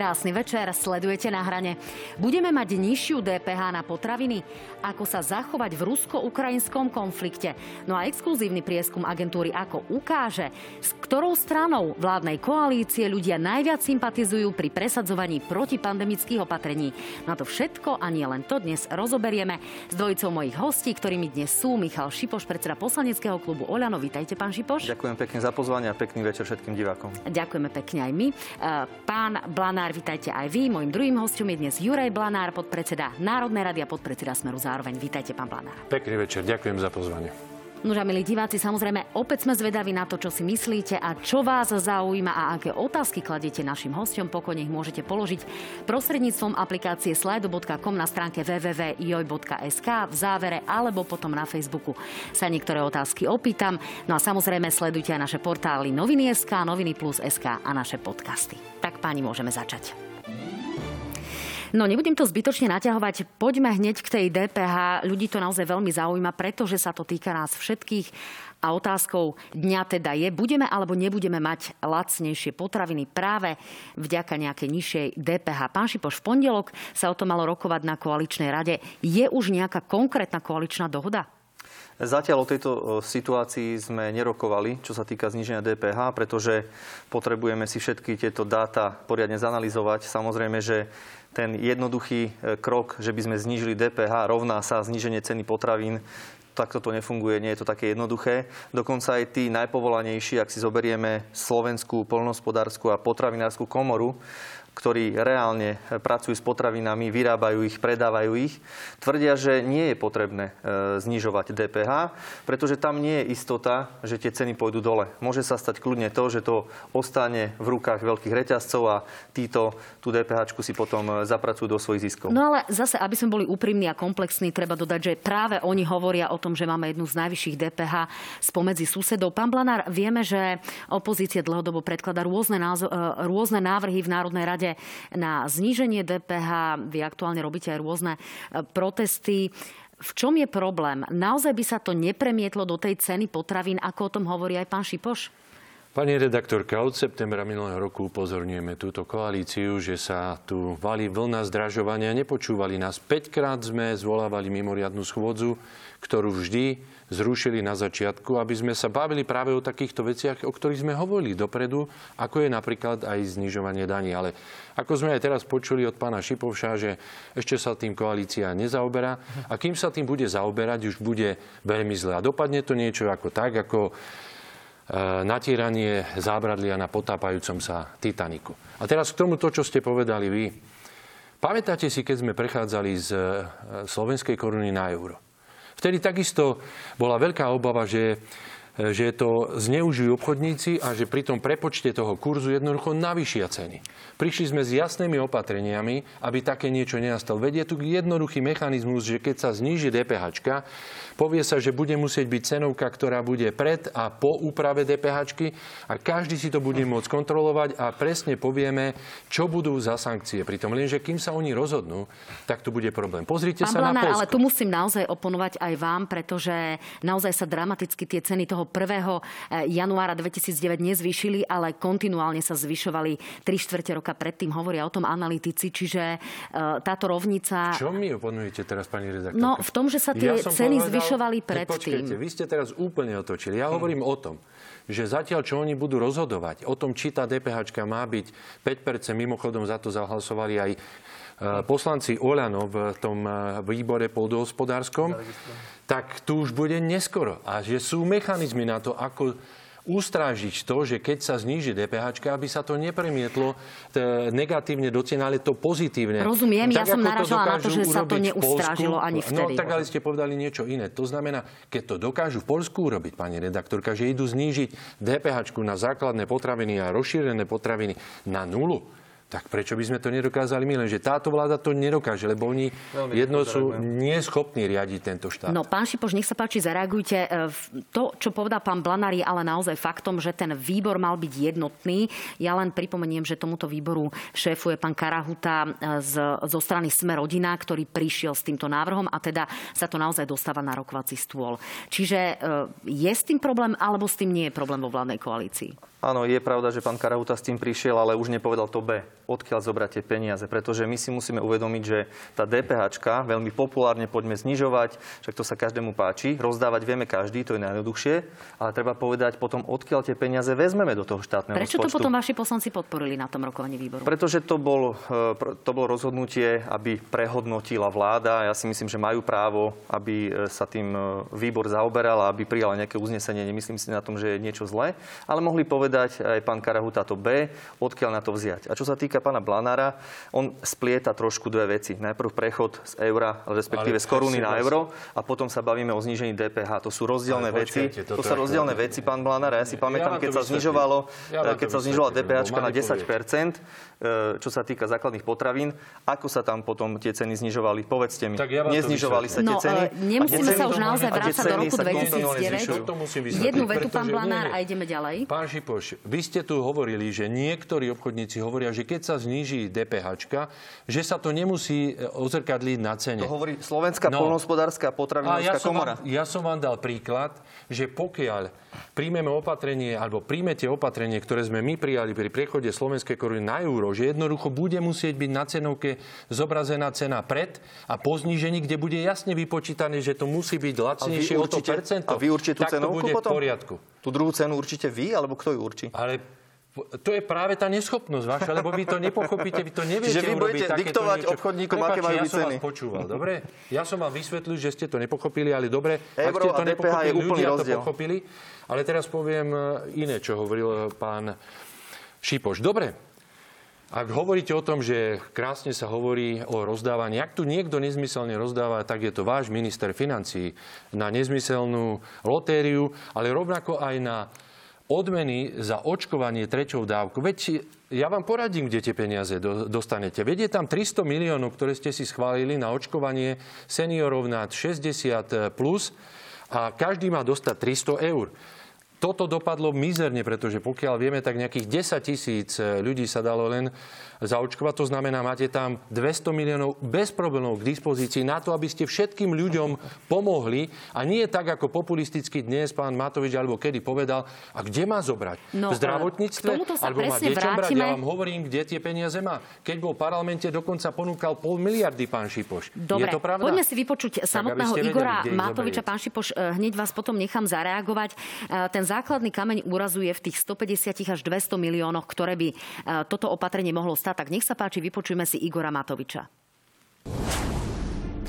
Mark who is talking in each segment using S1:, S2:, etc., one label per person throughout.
S1: Krásny večer, sledujete na hrane. Budeme mať nižšiu DPH na potraviny? Ako sa zachovať v rusko-ukrajinskom konflikte? No a exkluzívny prieskum agentúry Ako ukáže, s ktorou stranou vládnej koalície ľudia najviac sympatizujú pri presadzovaní protipandemických opatrení. Na to všetko a nie len to dnes rozoberieme s dvojicou mojich hostí, ktorými dnes sú Michal Šipoš, predseda poslaneckého klubu Oľano. Vítajte, pán Šipoš.
S2: Ďakujem pekne za pozvanie a pekný večer všetkým divákom.
S1: Ďakujeme pekne aj my. Pán Blana Blanár, vítajte aj vy. Mojím druhým hostom je dnes Juraj Blanár, podpredseda Národnej rady a podpredseda Smeru zároveň. Vítajte, pán Blanár.
S3: Pekný večer, ďakujem za pozvanie.
S1: Nože, milí diváci, samozrejme, opäť sme zvedaví na to, čo si myslíte a čo vás zaujíma a aké otázky kladiete našim hostom. Pokojne ich môžete položiť prostredníctvom aplikácie slido.com na stránke www.joj.sk v závere alebo potom na Facebooku sa niektoré otázky opýtam. No a samozrejme sledujte aj naše portály Noviny.sk, Noviny Plus SK a naše podcasty. Páni, môžeme začať. No nebudem to zbytočne naťahovať. Poďme hneď k tej DPH. Ľudí to naozaj veľmi zaujíma, pretože sa to týka nás všetkých. A otázkou dňa teda je, budeme alebo nebudeme mať lacnejšie potraviny práve vďaka nejakej nižšej DPH. Pán Šipoš, v pondelok sa o to malo rokovať na koaličnej rade. Je už nejaká konkrétna koaličná dohoda?
S2: Zatiaľ o tejto situácii sme nerokovali, čo sa týka zníženia DPH, pretože potrebujeme si všetky tieto dáta poriadne zanalizovať. Samozrejme, že ten jednoduchý e, krok, že by sme znížili DPH, rovná sa zníženie ceny potravín, takto to nefunguje, nie je to také jednoduché. Dokonca aj tí najpovolanejší, ak si zoberieme Slovenskú polnospodárskú a potravinárskú komoru, ktorí reálne pracujú s potravinami, vyrábajú ich, predávajú ich, tvrdia, že nie je potrebné e, znižovať DPH, pretože tam nie je istota, že tie ceny pôjdu dole. Môže sa stať kľudne to, že to ostane v rukách veľkých reťazcov a títo tú DPH si potom zapracujú do svojich ziskov.
S1: No ale zase, aby sme boli úprimní a komplexní, treba dodať, že práve oni hovoria o tom, že máme jednu z najvyšších DPH spomedzi susedov. Pán Blanár, vieme, že opozícia dlhodobo predkladá rôzne, názor, e, rôzne návrhy v Národnej rade rade na zníženie DPH. Vy aktuálne robíte aj rôzne e, protesty. V čom je problém? Naozaj by sa to nepremietlo do tej ceny potravín, ako o tom hovorí aj pán Šipoš?
S3: Pani redaktorka, od septembra minulého roku upozorňujeme túto koalíciu, že sa tu valí vlna zdražovania. Nepočúvali nás. 5 krát sme zvolávali mimoriadnu schôdzu, ktorú vždy zrušili na začiatku, aby sme sa bavili práve o takýchto veciach, o ktorých sme hovorili dopredu, ako je napríklad aj znižovanie daní. Ale ako sme aj teraz počuli od pána Šipovša, že ešte sa tým koalícia nezaoberá a kým sa tým bude zaoberať, už bude veľmi zle. A dopadne to niečo ako tak, ako natieranie zábradlia na potápajúcom sa Titaniku. A teraz k tomu to, čo ste povedali vy. Pamätáte si, keď sme prechádzali z e, slovenskej koruny na euro? Vtedy takisto bola veľká obava, že že to zneužijú obchodníci a že pri tom prepočte toho kurzu jednoducho navýšia ceny. Prišli sme s jasnými opatreniami, aby také niečo nenastalo. Vedie tu jednoduchý mechanizmus, že keď sa zníži DPH, povie sa, že bude musieť byť cenovka, ktorá bude pred a po úprave DPH a každý si to bude môcť kontrolovať a presne povieme, čo budú za sankcie. Pritom lenže kým sa oni rozhodnú, tak tu bude problém. Pozrite
S1: Pán
S3: sa
S1: Blanár,
S3: na Polsko.
S1: ale tu musím naozaj oponovať aj vám, pretože naozaj sa dramaticky tie ceny toho 1. Eh, januára 2009 nezvýšili, ale kontinuálne sa zvyšovali 3 štvrte roka predtým. Hovoria o tom analytici, čiže eh, táto rovnica...
S3: Čo mi oponujete teraz, pani redaktorka?
S1: No v tom, že sa tie ja ceny povedal, zvyšovali predtým.
S3: Počkajte, vy ste teraz úplne otočili. Ja hovorím o tom, že zatiaľ, čo oni budú rozhodovať o tom, či tá DPH má byť 5%, mimochodom za to zahlasovali aj eh, poslanci Oľano v tom výbore pôdohospodárskom, tak tu už bude neskoro. A že sú mechanizmy na to, ako ustrážiť to, že keď sa zníži DPH, aby sa to nepremietlo t- negatívne do cien, ale to pozitívne.
S1: Rozumiem, tak, ja som naražala na to, že sa to neustrážilo ani no, vtedy.
S3: No tak ale ste povedali niečo iné. To znamená, keď to dokážu v Polsku urobiť, pani redaktorka, že idú znížiť DPH na základné potraviny a rozšírené potraviny na nulu, tak prečo by sme to nedokázali my? Lenže táto vláda to nedokáže, lebo oni Veľmi jedno sú neschopní riadiť tento štát.
S1: No, pán Šipoš, nech sa páči, zareagujte. E, to, čo povedal pán Blanár, je ale naozaj faktom, že ten výbor mal byť jednotný. Ja len pripomeniem, že tomuto výboru šéfuje pán Karahuta e, z, zo strany Sme rodina, ktorý prišiel s týmto návrhom a teda sa to naozaj dostáva na rokovací stôl. Čiže e, je s tým problém, alebo s tým nie je problém vo vládnej koalícii?
S2: Áno, je pravda, že pán Karahuta s tým prišiel, ale už nepovedal to B. Odkiaľ zobrať tie peniaze? Pretože my si musíme uvedomiť, že tá DPH veľmi populárne poďme znižovať, však to sa každému páči. Rozdávať vieme každý, to je najjednoduchšie, ale treba povedať potom, odkiaľ tie peniaze vezmeme do toho štátneho
S1: Prečo
S2: rozpočtu.
S1: to potom vaši poslanci podporili na tom rokovaní výboru?
S2: Pretože to, bol, e, to bolo rozhodnutie, aby prehodnotila vláda. Ja si myslím, že majú právo, aby e, sa tým e, výbor zaoberal a aby prijala nejaké uznesenie. Nemyslím si na tom, že je niečo zlé, ale mohli povedať, povedať aj pán Karahuta to B, odkiaľ na to vziať. A čo sa týka pána Blanára, on splieta trošku dve veci. Najprv prechod z eura, respektíve z koruny na euro a potom sa bavíme o znížení DPH. To sú rozdielne veci. To sú rozdielne veci, pán Blanár. Ja si pamätám, keď sa znižovalo, keď sa znižovala DPH na 10 čo sa týka základných potravín, ako sa tam potom tie ceny znižovali? Povedzte mi. Tak ja Neznižovali sa tie
S1: no,
S2: ceny?
S1: Nemusíme sa už naozaj vrácať do roku 2009. Jednu vetu, pán Blanár, a ideme ďalej.
S3: Pán Šipoš, vy ste tu hovorili, že niektorí obchodníci hovoria, že keď sa zníži DPH, že sa to nemusí e, ozrkadliť na cene.
S2: To hovorí Slovenská no. polnohospodárska potravinová ja komora.
S3: Vám, ja som vám dal príklad, že pokiaľ príjmeme opatrenie, alebo príjmete opatrenie, ktoré sme my prijali pri priechode slovenskej koruny na euro, že jednoducho bude musieť byť na cenovke zobrazená cena pred a po znížení, kde bude jasne vypočítané, že to musí byť lacnejšie o to percento.
S2: A vy určite tú cenovku
S3: bude
S2: potom?
S3: v poriadku.
S2: Tú druhú cenu určite vy, alebo kto ju určí?
S3: Ale to je práve tá neschopnosť vaša, lebo vy to nepochopíte, vy to neviete
S2: Čiže vy budete diktovať niečo. obchodníkom, Prepač, aké majú
S3: ja
S2: som
S3: vás počúval, dobre? Ja som vám vysvetlil, že ste to nepochopili, ale dobre,
S2: Euro
S3: ak ste to nepochopili, ľudia
S2: rozdiel.
S3: to pochopili. Ale teraz poviem e, iné, čo hovoril e, pán Šipoš. Dobre, ak hovoríte o tom, že krásne sa hovorí o rozdávaní, ak tu niekto nezmyselne rozdáva, tak je to váš minister financí na nezmyselnú lotériu, ale rovnako aj na odmeny za očkovanie treťou dávku. Veď ja vám poradím, kde tie peniaze do, dostanete. Vedie tam 300 miliónov, ktoré ste si schválili na očkovanie seniorov nad 60 plus a každý má dostať 300 eur. Toto dopadlo mizerne, pretože pokiaľ vieme, tak nejakých 10 tisíc ľudí sa dalo len zaočkovať. To znamená, máte tam 200 miliónov bez problémov k dispozícii na to, aby ste všetkým ľuďom pomohli. A nie tak, ako populisticky dnes pán Matovič alebo kedy povedal, a kde má zobrať?
S1: No,
S3: v zdravotníctve?
S1: Alebo
S3: má deťom brať? Ja vám hovorím, kde tie peniaze má. Keď bol v parlamente, dokonca ponúkal pol miliardy pán Šipoš.
S1: Dobre,
S3: Je to pravda?
S1: poďme si vypočuť samotného vedeli, Igora Matoviča. Pán Šipoš, eh, hneď vás potom nechám zareagovať. Ten základný kameň úrazu je v tých 150 až 200 miliónoch, ktoré by eh, toto opatrenie mohlo stať. Tak nech sa páči, vypočujme si Igora Matoviča.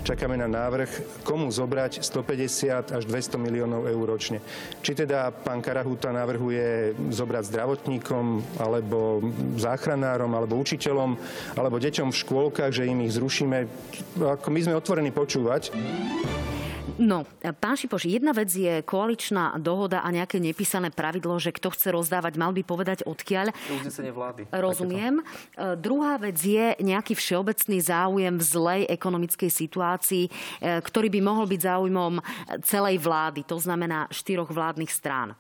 S4: Čakáme na návrh, komu zobrať 150 až 200 miliónov eur ročne. Či teda pán Karahuta navrhuje zobrať zdravotníkom, alebo záchranárom, alebo učiteľom, alebo deťom v škôlkach, že im ich zrušíme. My sme otvorení počúvať.
S1: No, pán Šipoš, jedna vec je koaličná dohoda a nejaké nepísané pravidlo, že kto chce rozdávať, mal by povedať odkiaľ.
S2: Uznesenie vlády.
S1: Rozumiem. E, druhá vec je nejaký všeobecný záujem v zlej ekonomickej situácii, e, ktorý by mohol byť záujmom celej vlády, to znamená štyroch vládnych strán.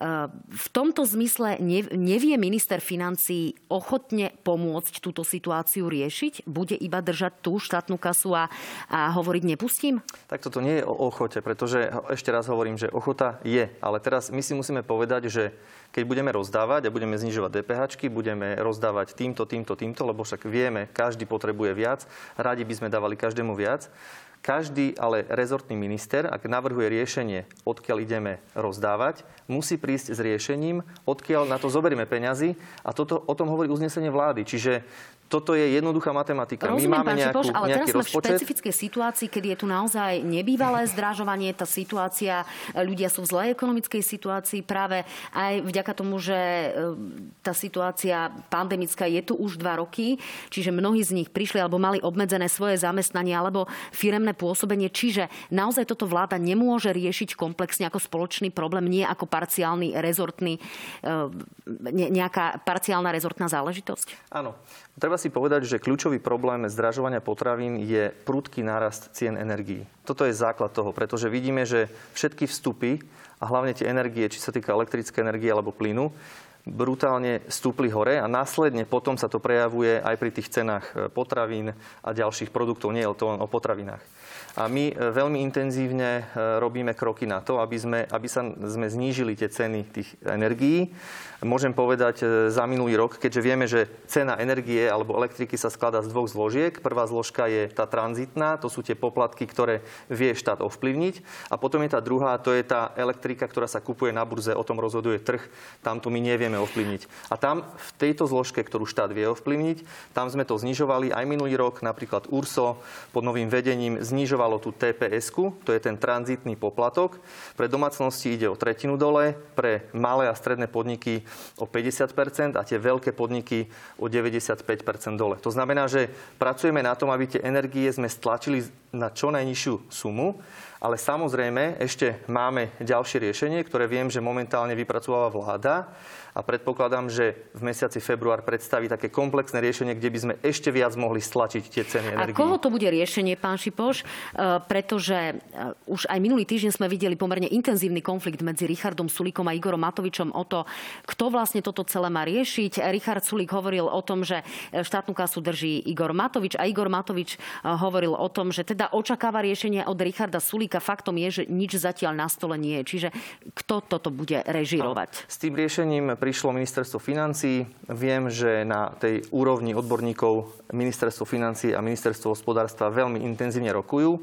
S1: V tomto zmysle nevie minister financí ochotne pomôcť túto situáciu riešiť? Bude iba držať tú štátnu kasu a, a hovoriť nepustím?
S2: Tak toto nie je o ochote, pretože ešte raz hovorím, že ochota je. Ale teraz my si musíme povedať, že keď budeme rozdávať a budeme znižovať DPH, budeme rozdávať týmto, týmto, týmto, lebo však vieme, každý potrebuje viac, radi by sme dávali každému viac, každý ale rezortný minister, ak navrhuje riešenie, odkiaľ ideme rozdávať, musí prísť s riešením, odkiaľ na to zoberieme peňazí a toto, o tom hovorí uznesenie vlády. Čiže toto je jednoduchá matematika.
S1: Rozumiem,
S2: My máme nejakú,
S1: Bož, ale teraz sme
S2: rozpočet.
S1: v špecifickej situácii, kedy je tu naozaj nebývalé zdražovanie, tá situácia, ľudia sú v zlej ekonomickej situácii práve aj vďaka tomu, že e, tá situácia pandemická je tu už dva roky, čiže mnohí z nich prišli alebo mali obmedzené svoje zamestnanie alebo firemné pôsobenie, čiže naozaj toto vláda nemôže riešiť komplexne ako spoločný problém, nie ako parciálny rezortný, e, nejaká parciálna rezortná záležitosť?
S2: Áno. Treba si povedať, že kľúčový problém zdražovania potravín je prudký nárast cien energií. Toto je základ toho, pretože vidíme, že všetky vstupy a hlavne tie energie, či sa týka elektrické energie alebo plynu, brutálne stúpli hore a následne potom sa to prejavuje aj pri tých cenách e, potravín a ďalších produktov, nie je to len o potravinách. A my e, veľmi intenzívne robíme kroky na to, aby sme, aby sa, sme znížili tie ceny tých energií môžem povedať e, za minulý rok, keďže vieme, že cena energie alebo elektriky sa skladá z dvoch zložiek. Prvá zložka je tá tranzitná, to sú tie poplatky, ktoré vie štát ovplyvniť. A potom je tá druhá, to je tá elektrika, ktorá sa kupuje na burze, o tom rozhoduje trh. Tam to my nevieme ovplyvniť. A tam v tejto zložke, ktorú štát vie ovplyvniť, tam sme to znižovali aj minulý rok. Napríklad URSO pod novým vedením znižovalo tú tps to je ten tranzitný poplatok. Pre domácnosti ide o tretinu dole, pre malé a stredné podniky o 50% a tie veľké podniky o 95% dole. To znamená, že pracujeme na tom, aby tie energie sme stlačili na čo najnižšiu sumu, ale samozrejme ešte máme ďalšie riešenie, ktoré viem, že momentálne vypracováva vláda a predpokladám, že v mesiaci február predstaví také komplexné riešenie, kde by sme ešte viac mohli stlačiť tie ceny energii.
S1: A koho to bude riešenie, pán Šipoš? E, pretože e, už aj minulý týždeň sme videli pomerne intenzívny konflikt medzi Richardom Sulíkom a Igorom Matovičom o to, kto vlastne toto celé má riešiť. Richard Sulík hovoril o tom, že štátnu kasu drží Igor Matovič a Igor Matovič e, hovoril o tom, že teda očakáva riešenie od Richarda Sulíka. Faktom je, že nič zatiaľ na stole nie je. Čiže kto toto bude režirovať?
S2: S tým riešením prišlo ministerstvo financí. Viem, že na tej úrovni odborníkov ministerstvo financí a ministerstvo hospodárstva veľmi intenzívne rokujú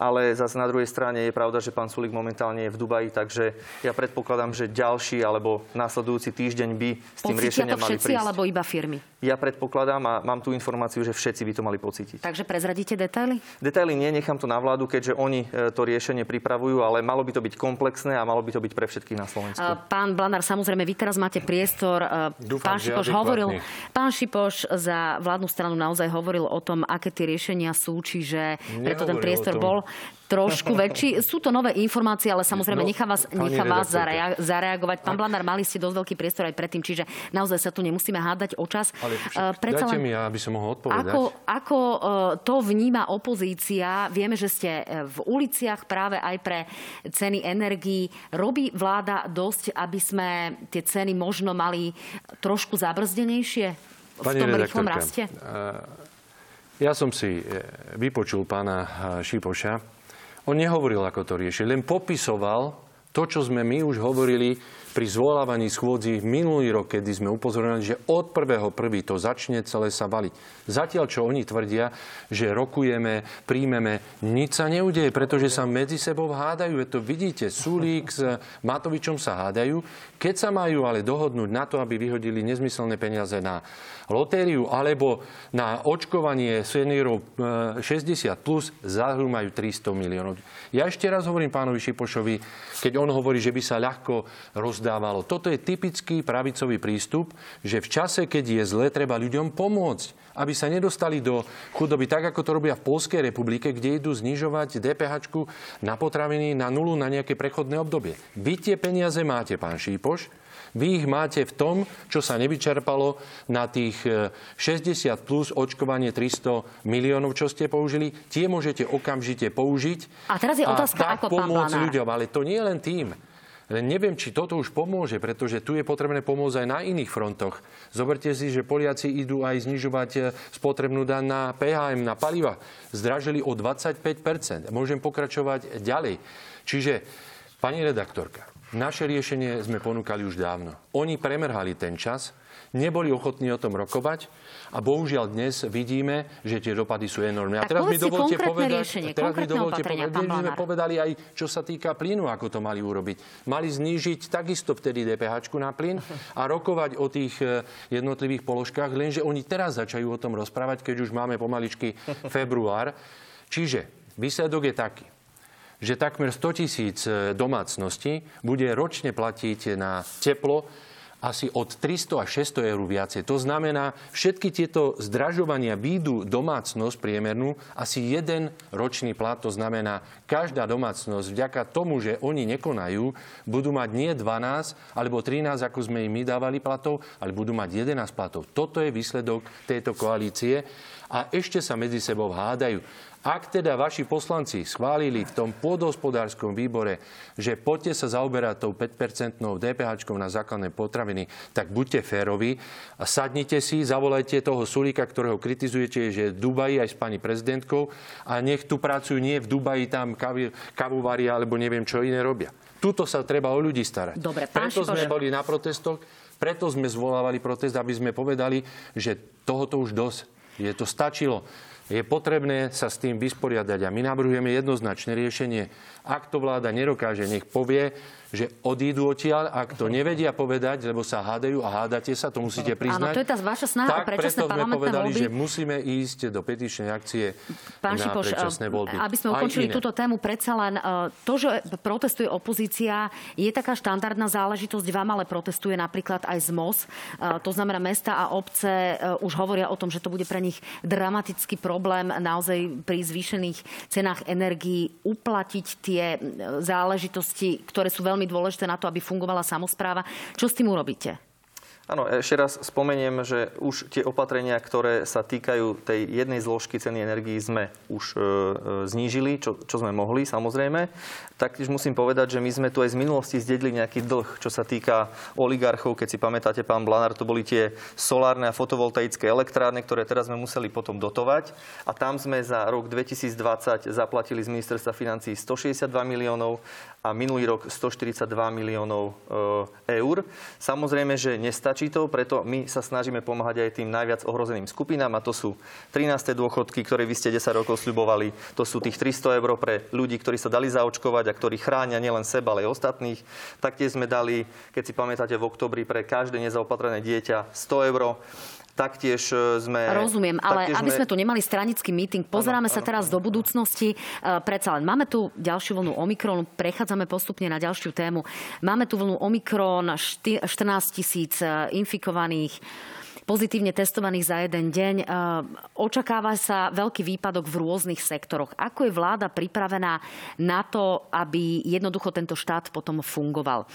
S2: ale zase na druhej strane je pravda, že pán Sulik momentálne je v Dubaji, takže ja predpokladám, že ďalší alebo následujúci týždeň by s tým riešeniam mali
S1: všetci, alebo iba firmy?
S2: Ja predpokladám a mám tú informáciu, že všetci by to mali pocítiť.
S1: Takže prezradíte detaily?
S2: Detaily nie, nechám to na vládu, keďže oni e, to riešenie pripravujú, ale malo by to byť komplexné a malo by to byť pre všetkých na Slovensku.
S1: Pán Blanár, samozrejme, vy teraz máte priestor. E, Dúfam, pán Šipoš hovoril, pán Šipoš za vládnu stranu naozaj hovoril o tom, aké tie riešenia sú, čiže preto ten priestor bol trošku väčší. Sú to nové informácie, ale samozrejme no, nechá vás, nechá vás zareagovať. zareagovať. Pán Blanár, mali ste dosť veľký priestor aj predtým, čiže naozaj sa tu nemusíme hádať o čas.
S3: Ale však, uh, dajte len, mi, aby som mohol odpovedať.
S1: Ako, ako uh, to vníma opozícia? Vieme, že ste e, v uliciach práve aj pre ceny energií. Robí vláda dosť, aby sme tie ceny možno mali trošku zabrzdenejšie v Pani tom rýchlom raste?
S3: Ja som si vypočul pána Šipoša. On nehovoril, ako to rieši, len popisoval to, čo sme my už hovorili pri zvolávaní schôdzi minulý rok, kedy sme upozorňovali, že od prvého prvý to začne celé sa valiť. Zatiaľ, čo oni tvrdia, že rokujeme, príjmeme, nič sa neudeje, pretože sa medzi sebou hádajú. Je to vidíte, Sulík s Matovičom sa hádajú. Keď sa majú ale dohodnúť na to, aby vyhodili nezmyselné peniaze na lotériu alebo na očkovanie seniorov 60 e, plus majú 300 miliónov. Ja ešte raz hovorím pánovi Šipošovi, keď on hovorí, že by sa ľahko rozdávalo. Toto je typický pravicový prístup, že v čase, keď je zle, treba ľuďom pomôcť aby sa nedostali do chudoby, tak ako to robia v Polskej republike, kde idú znižovať DPH na potraviny na nulu na nejaké prechodné obdobie. Vy tie peniaze máte, pán Šípoš, vy ich máte v tom, čo sa nevyčerpalo na tých 60 e, plus očkovanie 300 miliónov, čo ste použili. Tie môžete okamžite použiť.
S1: A teraz je otázka,
S3: a tak
S1: ako
S3: pomôcť pán ľuďom. Ale to nie je len tým. Neviem, či toto už pomôže, pretože tu je potrebné pomôcť aj na iných frontoch. Zoberte si, že Poliaci idú aj znižovať e, spotrebnú daň na PHM, na paliva. Zdražili o 25% Môžem pokračovať ďalej. Čiže, pani redaktorka, naše riešenie sme ponúkali už dávno. Oni premerhali ten čas, neboli ochotní o tom rokovať a bohužiaľ dnes vidíme, že tie dopady sú enormné.
S1: A teraz mi dovolte povedať, riešenie, teraz mi dovolte povedať,
S3: sme povedali aj, čo sa týka plynu, ako to mali urobiť. Mali znížiť takisto vtedy DPH na plyn a rokovať o tých e, jednotlivých položkách, lenže oni teraz začajú o tom rozprávať, keď už máme pomaličky február. Čiže výsledok je taký že takmer 100 tisíc e, domácností bude ročne platiť na teplo asi od 300 až 600 eur viacej. To znamená, všetky tieto zdražovania výjdu domácnosť priemernú asi jeden ročný plat. To znamená, každá domácnosť vďaka tomu, že oni nekonajú, budú mať nie 12 alebo 13, ako sme im my dávali platov, ale budú mať 11 platov. Toto je výsledok tejto koalície a ešte sa medzi sebou hádajú. Ak teda vaši poslanci schválili v tom pôdohospodárskom výbore, že poďte sa zaoberať tou 5-percentnou DPH na základné potraviny, tak buďte férovi a sadnite si, zavolajte toho Sulíka, ktorého kritizujete, že je v Dubaji aj s pani prezidentkou a nech tu pracujú nie v Dubaji, tam kavu varia alebo neviem čo iné robia. Tuto sa treba o ľudí starať.
S1: Dobre,
S3: Preto sme boli na protestoch, preto sme zvolávali protest, aby sme povedali, že tohoto už dosť. Je to stačilo je potrebné sa s tým vysporiadať a my navrhujeme jednoznačné riešenie. Ak to vláda nedokáže, nech povie, že odídu odtiaľ, ak to nevedia povedať, lebo sa hádajú a hádate sa, to musíte priznať.
S1: Áno, to je tá vaša snaha
S3: tak preto sme povedali,
S1: voľby.
S3: že musíme ísť do petičnej akcie Pán na Šipoš, predčasné voľby.
S1: Aby sme ukončili túto tému, predsa len e, to, že protestuje opozícia, je taká štandardná záležitosť vám, ale protestuje napríklad aj z MOS. E, to znamená, mesta a obce už hovoria o tom, že to bude pre nich dramatický problém naozaj pri zvýšených cenách energií uplatiť tie záležitosti, ktoré sú veľmi veľmi dôležité na to, aby fungovala samozpráva. Čo s tým urobíte?
S2: Áno, ešte raz spomeniem, že už tie opatrenia, ktoré sa týkajú tej jednej zložky ceny energií, sme už e, e, znížili, čo, čo sme mohli samozrejme. Taktiež musím povedať, že my sme tu aj z minulosti zdedli nejaký dlh, čo sa týka oligarchov. Keď si pamätáte, pán Blanár, to boli tie solárne a fotovoltaické elektrárne, ktoré teraz sme museli potom dotovať. A tam sme za rok 2020 zaplatili z ministerstva financí 162 miliónov a minulý rok 142 miliónov e, eur. Samozrejme, že nestačí to, preto my sa snažíme pomáhať aj tým najviac ohrozeným skupinám a to sú 13. dôchodky, ktoré vy ste 10 rokov sľubovali. To sú tých 300 eur pre ľudí, ktorí sa dali zaočkovať a ktorí chránia nielen seba, ale aj ostatných. Taktiež sme dali, keď si pamätáte, v oktobri pre každé nezaopatrené dieťa 100 eur. Taktiež e, sme...
S1: Rozumiem, ale aby sme... sme tu nemali stranický meeting, pozeráme ano, sa ano, teraz ano. do budúcnosti. E, predsa len máme tu ďalšiu vlnu Omikron, prechádzame postupne na ďalšiu tému. Máme tu vlnu Omikron, 14 tisíc e, infikovaných pozitívne testovaných za jeden deň. E, očakáva sa veľký výpadok v rôznych sektoroch. Ako je vláda pripravená na to, aby jednoducho tento štát potom fungoval?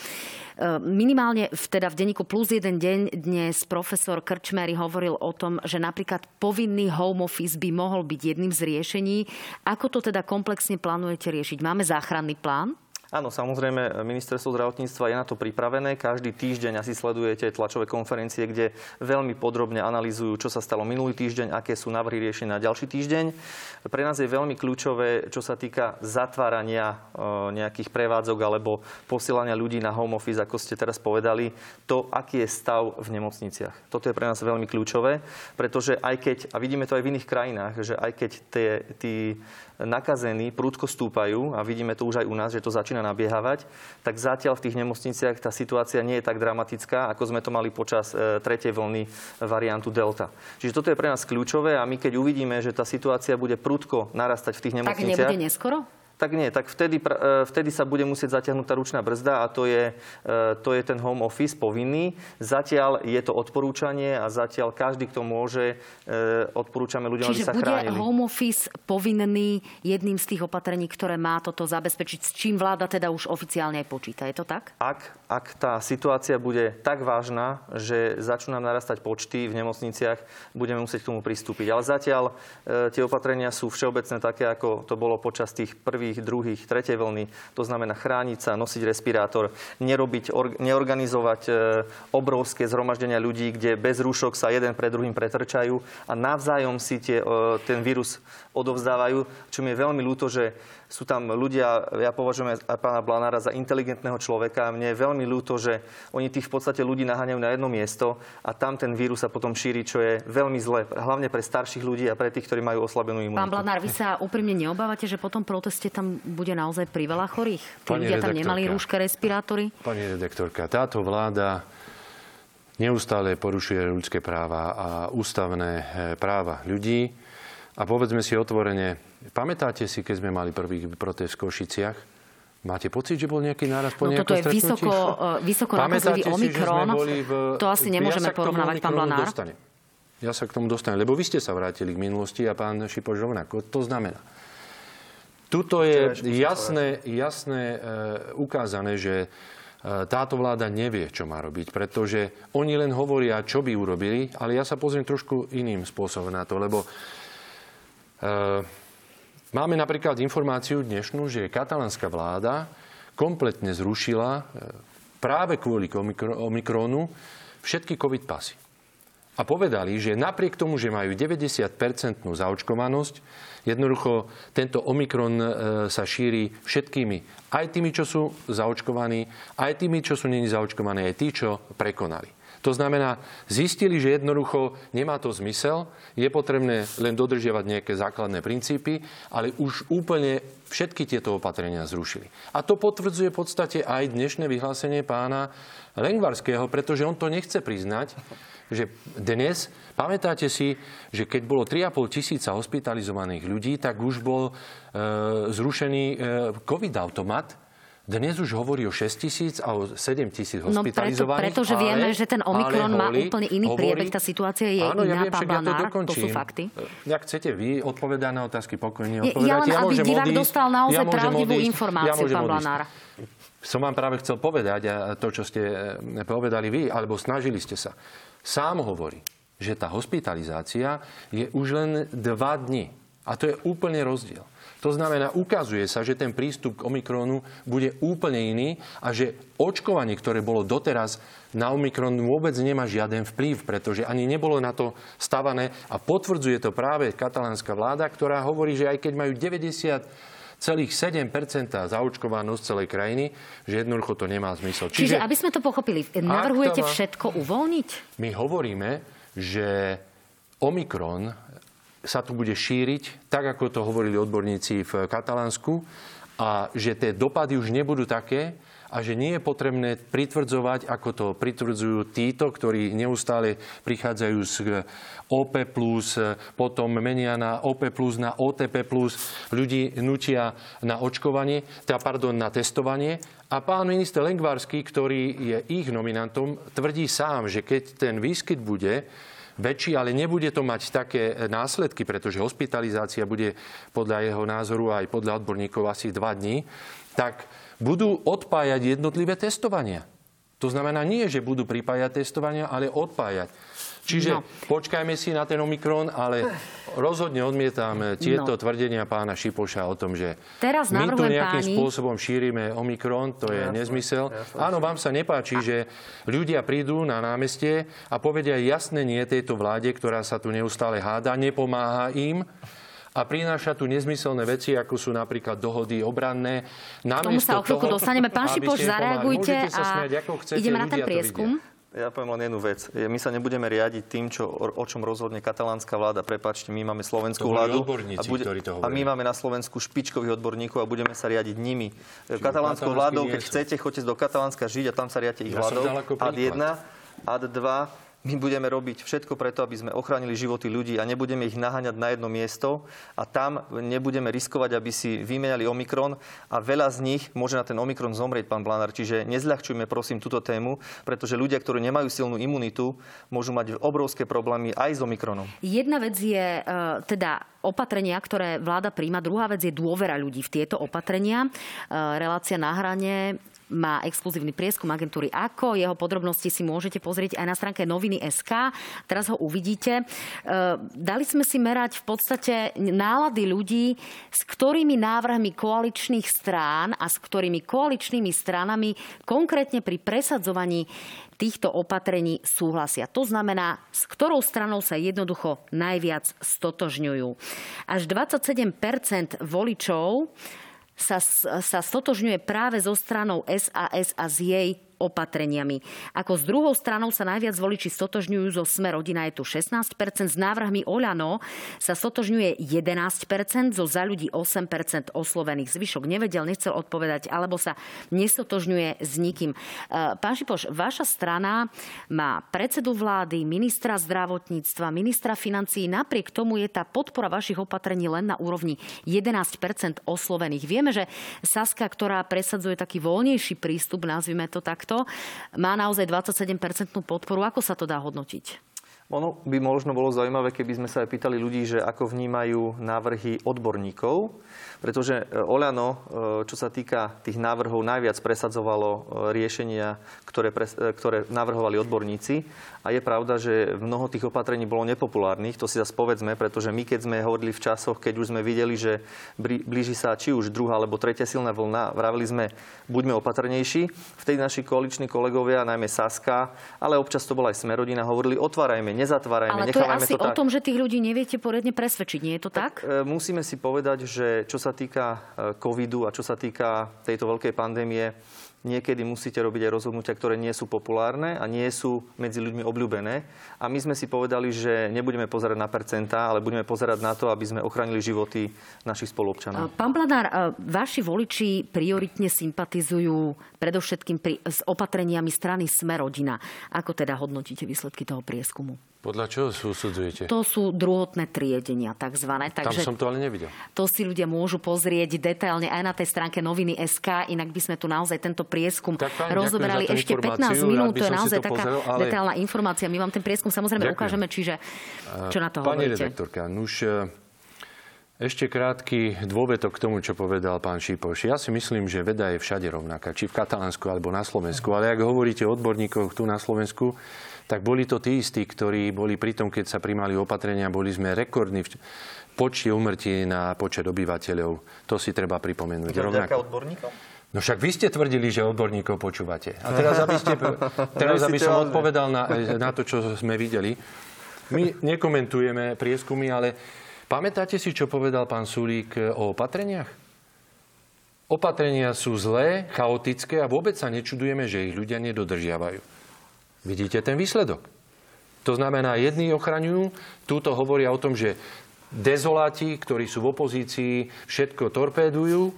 S1: E, minimálne teda v denníku plus jeden deň dnes profesor Krčmery hovoril o tom, že napríklad povinný home office by mohol byť jedným z riešení. Ako to teda komplexne plánujete riešiť? Máme záchranný plán?
S2: Áno, samozrejme, ministerstvo zdravotníctva je na to pripravené. Každý týždeň asi sledujete tlačové konferencie, kde veľmi podrobne analýzujú, čo sa stalo minulý týždeň, aké sú návrhy riešenia na ďalší týždeň. Pre nás je veľmi kľúčové, čo sa týka zatvárania e, nejakých prevádzok alebo posielania ľudí na home office, ako ste teraz povedali, to, aký je stav v nemocniciach. Toto je pre nás veľmi kľúčové, pretože aj keď, a vidíme to aj v iných krajinách, že aj keď tie, tí nakazení prúdko stúpajú a vidíme to už aj u nás, že to začína nabiehávať, tak zatiaľ v tých nemocniciach tá situácia nie je tak dramatická, ako sme to mali počas e, tretej vlny variantu Delta. Čiže toto je pre nás kľúčové a my keď uvidíme, že tá situácia bude prudko narastať v tých nemocniciach...
S1: Tak nebude neskoro?
S2: Tak nie, tak vtedy, e, vtedy sa bude musieť zatiahnuť tá ručná brzda a to je, e, to je ten home office povinný. Zatiaľ je to odporúčanie a zatiaľ každý, kto môže, e, odporúčame ľuďom,
S1: Čiže
S2: aby sa
S1: bude
S2: chránili.
S1: home office povinný jedným z tých opatrení, ktoré má toto zabezpečiť, s čím vláda teda už oficiálne aj počíta. Je to tak?
S2: Ak, ak tá situácia bude tak vážna, že začnú nám narastať počty v nemocniciach, budeme musieť k tomu pristúpiť. Ale zatiaľ e, tie opatrenia sú všeobecné také, ako to bolo počas tých prvých druhých, tretej vlny. To znamená chrániť sa, nosiť respirátor, nerobiť, or, neorganizovať e, obrovské zhromaždenia ľudí, kde bez rúšok sa jeden pred druhým pretrčajú a navzájom si tie, e, ten vírus odovzdávajú. Čo mi je veľmi ľúto, že sú tam ľudia, ja považujem aj pána Blanára za inteligentného človeka. Mne je veľmi ľúto, že oni tých v podstate ľudí naháňajú na jedno miesto a tam ten vírus sa potom šíri, čo je veľmi zlé, hlavne pre starších ľudí a pre tých, ktorí majú oslabenú imunitu.
S1: Pán Blanár, vy sa úprimne neobávate, že po tom proteste tam bude naozaj priveľa chorých? Tí ľudia tam nemali rúške, respirátory?
S3: Pani redaktorka, táto vláda neustále porušuje ľudské práva a ústavné eh, práva ľudí. A povedzme si otvorene, Pamätáte si, keď sme mali prvý protest v Košiciach? Máte pocit, že bol nejaký náraz po no,
S1: toto je vysoko, uh, vysoko nakazlivý Omikron. V... To asi nemôžeme ja porovnávať, pán Blanár. Dostanem.
S3: Ja sa k tomu dostanem, lebo vy ste sa vrátili k minulosti a pán Šipoš rovnako. To znamená, tuto je jasné, jasné uh, ukázané, že uh, táto vláda nevie, čo má robiť, pretože oni len hovoria, čo by urobili, ale ja sa pozriem trošku iným spôsobom na to, lebo uh, Máme napríklad informáciu dnešnú, že katalánska vláda kompletne zrušila práve kvôli Omikrónu všetky COVID pasy. A povedali, že napriek tomu, že majú 90-percentnú zaočkovanosť, jednoducho tento Omikron e, sa šíri všetkými. Aj tými, čo sú zaočkovaní, aj tými, čo sú není zaočkovaní, aj tí, čo prekonali. To znamená, zistili, že jednoducho nemá to zmysel, je potrebné len dodržiavať nejaké základné princípy, ale už úplne všetky tieto opatrenia zrušili. A to potvrdzuje v podstate aj dnešné vyhlásenie pána Lengvarského, pretože on to nechce priznať, že dnes, pamätáte si, že keď bolo 3,5 tisíca hospitalizovaných ľudí, tak už bol e, zrušený e, COVID-automat, dnes už hovorí o 6 tisíc a o 7 tisíc hospitalizovaných.
S1: No preto, pretože ale, vieme, že ten Omikron má úplne iný hovorí, priebeh. Tá situácia je áno, iná, ja viem, pán Blanár. To, to sú fakty.
S3: Jak chcete vy odpovedať na otázky, pokojne
S1: odpovedať. Ja len, ja aby divák odísť, dostal naozaj ja pravdivú odísť, informáciu, ja pán Blanár.
S3: Som vám práve chcel povedať a to, čo ste eh, povedali vy, alebo snažili ste sa. Sám hovorí, že tá hospitalizácia je už len dva dni. A to je úplne rozdiel. To znamená, ukazuje sa, že ten prístup k Omikronu bude úplne iný a že očkovanie, ktoré bolo doteraz na Omikron vôbec nemá žiaden vplyv, pretože ani nebolo na to stavané a potvrdzuje to práve katalánska vláda, ktorá hovorí, že aj keď majú 90 celých 7 zaočkovanosť celej krajiny, že jednoducho to nemá zmysel.
S1: Čiže, Čiže aby sme to pochopili, navrhujete všetko uvoľniť?
S3: My hovoríme, že Omikron sa tu bude šíriť, tak ako to hovorili odborníci v Katalánsku, a že tie dopady už nebudú také a že nie je potrebné pritvrdzovať, ako to pritvrdzujú títo, ktorí neustále prichádzajú z OP+, potom menia na OP+, na OTP+, ľudí nutia na očkovanie, teda pardon, na testovanie. A pán minister Lengvarský, ktorý je ich nominantom, tvrdí sám, že keď ten výskyt bude, väčší, ale nebude to mať také následky, pretože hospitalizácia bude podľa jeho názoru aj podľa odborníkov asi dva dní, tak budú odpájať jednotlivé testovania. To znamená nie, že budú pripájať testovania, ale odpájať. Čiže no. počkajme si na ten Omikron, ale rozhodne odmietam tieto no. tvrdenia pána Šipoša o tom, že
S1: Teraz
S3: my tu nejakým
S1: páni...
S3: spôsobom šírime Omikron, to je ja nezmysel. Ja Áno, vám sa nepáči, a... že ľudia prídu na námestie a povedia jasne nie tejto vláde, ktorá sa tu neustále háda, nepomáha im a prináša tu nezmyselné veci, ako sú napríklad dohody obranné.
S1: K tomu sa o chvíľku dostaneme. Pán Šipoš, zareagujte a ideme na ten prieskum.
S2: Ja poviem len jednu vec. My sa nebudeme riadiť tým, čo, o, o čom rozhodne katalánska vláda. Prepačte, my máme slovenskú vládu.
S3: A, bude,
S2: a my máme na Slovensku špičkových odborníkov a budeme sa riadiť nimi. Katalánskou vládou, keď chcete, choďte do Katalánska žiť a tam sa riadite ich ja vládou. Ad 1, ad 2, my budeme robiť všetko preto, aby sme ochránili životy ľudí a nebudeme ich naháňať na jedno miesto a tam nebudeme riskovať, aby si vymenali Omikron a veľa z nich môže na ten Omikron zomrieť, pán Blanár. Čiže nezľahčujme prosím túto tému, pretože ľudia, ktorí nemajú silnú imunitu, môžu mať obrovské problémy aj s Omikronom.
S1: Jedna vec je uh, teda opatrenia, ktoré vláda príjma. Druhá vec je dôvera ľudí v tieto opatrenia. Uh, relácia na hrane má exkluzívny prieskum agentúry AKO. Jeho podrobnosti si môžete pozrieť aj na stránke noviny SK. Teraz ho uvidíte. E, dali sme si merať v podstate nálady ľudí, s ktorými návrhmi koaličných strán a s ktorými koaličnými stranami konkrétne pri presadzovaní týchto opatrení súhlasia. To znamená, s ktorou stranou sa jednoducho najviac stotožňujú. Až 27% voličov sa, sa stotožňuje práve so stranou SAS a s jej opatreniami. Ako s druhou stranou sa najviac voliči stotožňujú zo Sme rodina je tu 16%, s návrhmi Oľano sa stotožňuje 11%, zo za ľudí 8% oslovených. Zvyšok nevedel, nechcel odpovedať, alebo sa nestotožňuje s nikým. E, pán Šipoš, vaša strana má predsedu vlády, ministra zdravotníctva, ministra financií. Napriek tomu je tá podpora vašich opatrení len na úrovni 11% oslovených. Vieme, že Saska, ktorá presadzuje taký voľnejší prístup, nazvime to tak, takto, má naozaj 27-percentnú podporu. Ako sa to dá hodnotiť?
S2: Ono by možno bolo zaujímavé, keby sme sa aj pýtali ľudí, že ako vnímajú návrhy odborníkov, pretože e, Oľano, e, čo sa týka tých návrhov, najviac presadzovalo e, riešenia, ktoré, ktoré navrhovali odborníci. A je pravda, že mnoho tých opatrení bolo nepopulárnych, to si zase povedzme, pretože my keď sme hovorili v časoch, keď už sme videli, že blíži sa či už druhá alebo tretia silná vlna, vravili sme, buďme opatrnejší. Vtedy naši koaliční kolegovia, najmä Saska, ale občas to bola aj Smerodina, hovorili, otvárajme, nezatvárajme,
S1: ale to je asi to o tom, že tých ľudí neviete poriadne presvedčiť, nie je to tak? tak?
S2: Musíme si povedať, že čo sa týka covidu a čo sa týka tejto veľkej pandémie, niekedy musíte robiť aj rozhodnutia, ktoré nie sú populárne a nie sú medzi ľuďmi obľúbené. A my sme si povedali, že nebudeme pozerať na percentá, ale budeme pozerať na to, aby sme ochránili životy našich spoluobčanov.
S1: Pán Blanár, vaši voliči prioritne sympatizujú predovšetkým pri, s opatreniami strany Smerodina. Ako teda hodnotíte výsledky toho prieskumu?
S3: Podľa čoho súsudzujete?
S1: To sú druhotné triedenia, takzvané.
S3: Takže Tam som to ale nevidel.
S1: To si ľudia môžu pozrieť detailne aj na tej stránke noviny SK, inak by sme tu naozaj tento prieskum tak, rozoberali ešte 15 minút. To je naozaj taká pozrel, ale... detailná informácia. My vám ten prieskum samozrejme ďakujem. ukážeme, čiže čo na to
S3: Pani
S1: hovoríte?
S3: redaktorka, nuž, e, ešte krátky dôvetok k tomu, čo povedal pán Šipoš. Ja si myslím, že veda je všade rovnaká, či v Katalánsku alebo na Slovensku. Ale ak hovoríte o odborníkoch tu na Slovensku, tak boli to tí istí, ktorí boli pri tom, keď sa primali opatrenia, boli sme rekordní v počte umrtí na počet obyvateľov. To si treba pripomenúť.
S2: Rovnako. odborníkov?
S3: No však vy ste tvrdili, že odborníkov počúvate. A teraz, aby, ste, teraz, aby som odpovedal na, na to, čo sme videli. My nekomentujeme prieskumy, ale pamätáte si, čo povedal pán Sulík o opatreniach? Opatrenia sú zlé, chaotické a vôbec sa nečudujeme, že ich ľudia nedodržiavajú. Vidíte ten výsledok. To znamená, jedni ochraňujú, túto hovoria o tom, že dezoláti, ktorí sú v opozícii, všetko torpédujú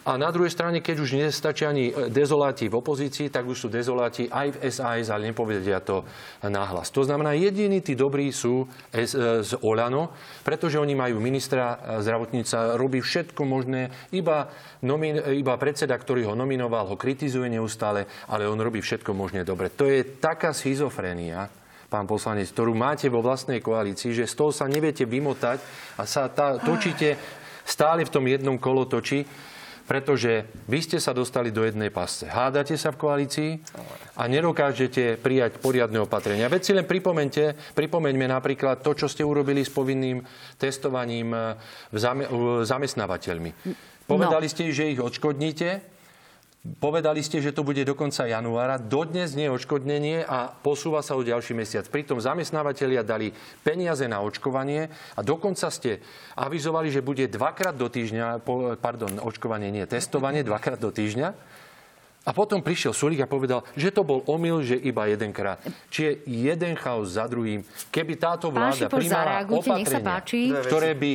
S3: a na druhej strane, keď už nestačia ani e, dezoláti v opozícii, tak už sú dezoláti aj v SAS, ale nepovedia to nahlas. To znamená, jediní tí dobrí sú e, z Olano, pretože oni majú ministra e, zdravotníca, robí všetko možné, iba, nomin, iba predseda, ktorý ho nominoval, ho kritizuje neustále, ale on robí všetko možné dobre. To je taká schizofrénia, pán poslanec, ktorú máte vo vlastnej koalícii, že z toho sa neviete vymotať a sa tá, točíte stále v tom jednom kolotoči pretože vy ste sa dostali do jednej pasce. Hádate sa v koalícii a nedokážete prijať poriadne opatrenia. Veď si len pripomente, pripomeňme napríklad to, čo ste urobili s povinným testovaním eh, zamestnávateľmi. Povedali no. ste, že ich odškodníte, Povedali ste, že to bude do konca januára. Dodnes nie je odškodnenie a posúva sa o ďalší mesiac. Pritom zamestnávateľia dali peniaze na očkovanie a dokonca ste avizovali, že bude dvakrát do týždňa, pardon, očkovanie nie, testovanie dvakrát do týždňa. A potom prišiel Sulík a povedal, že to bol omyl, že iba jedenkrát. Čiže jeden chaos za druhým. Keby táto vláda primala opatrenia, ktoré by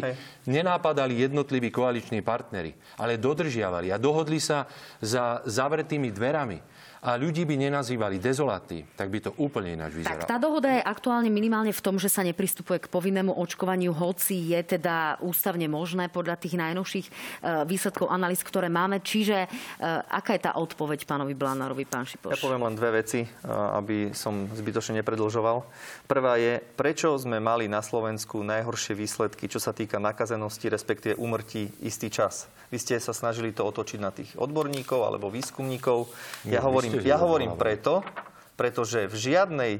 S3: nenápadali jednotliví koaliční partnery, ale dodržiavali a dohodli sa za zavretými dverami, a ľudí by nenazývali dezolatí, tak by to úplne ináč vyzeralo.
S1: Tak tá dohoda je aktuálne minimálne v tom, že sa nepristupuje k povinnému očkovaniu, hoci je teda ústavne možné podľa tých najnovších e, výsledkov analýz, ktoré máme. Čiže e, aká je tá odpoveď pánovi Blanárovi, pán Šipoš?
S2: Ja poviem len dve veci, e, aby som zbytočne nepredlžoval. Prvá je, prečo sme mali na Slovensku najhoršie výsledky, čo sa týka nakazenosti, respektíve umrtí istý čas. Vy ste sa snažili to otočiť na tých odborníkov alebo výskumníkov. Ja no, hovorím ja hovorím preto, pretože v žiadnej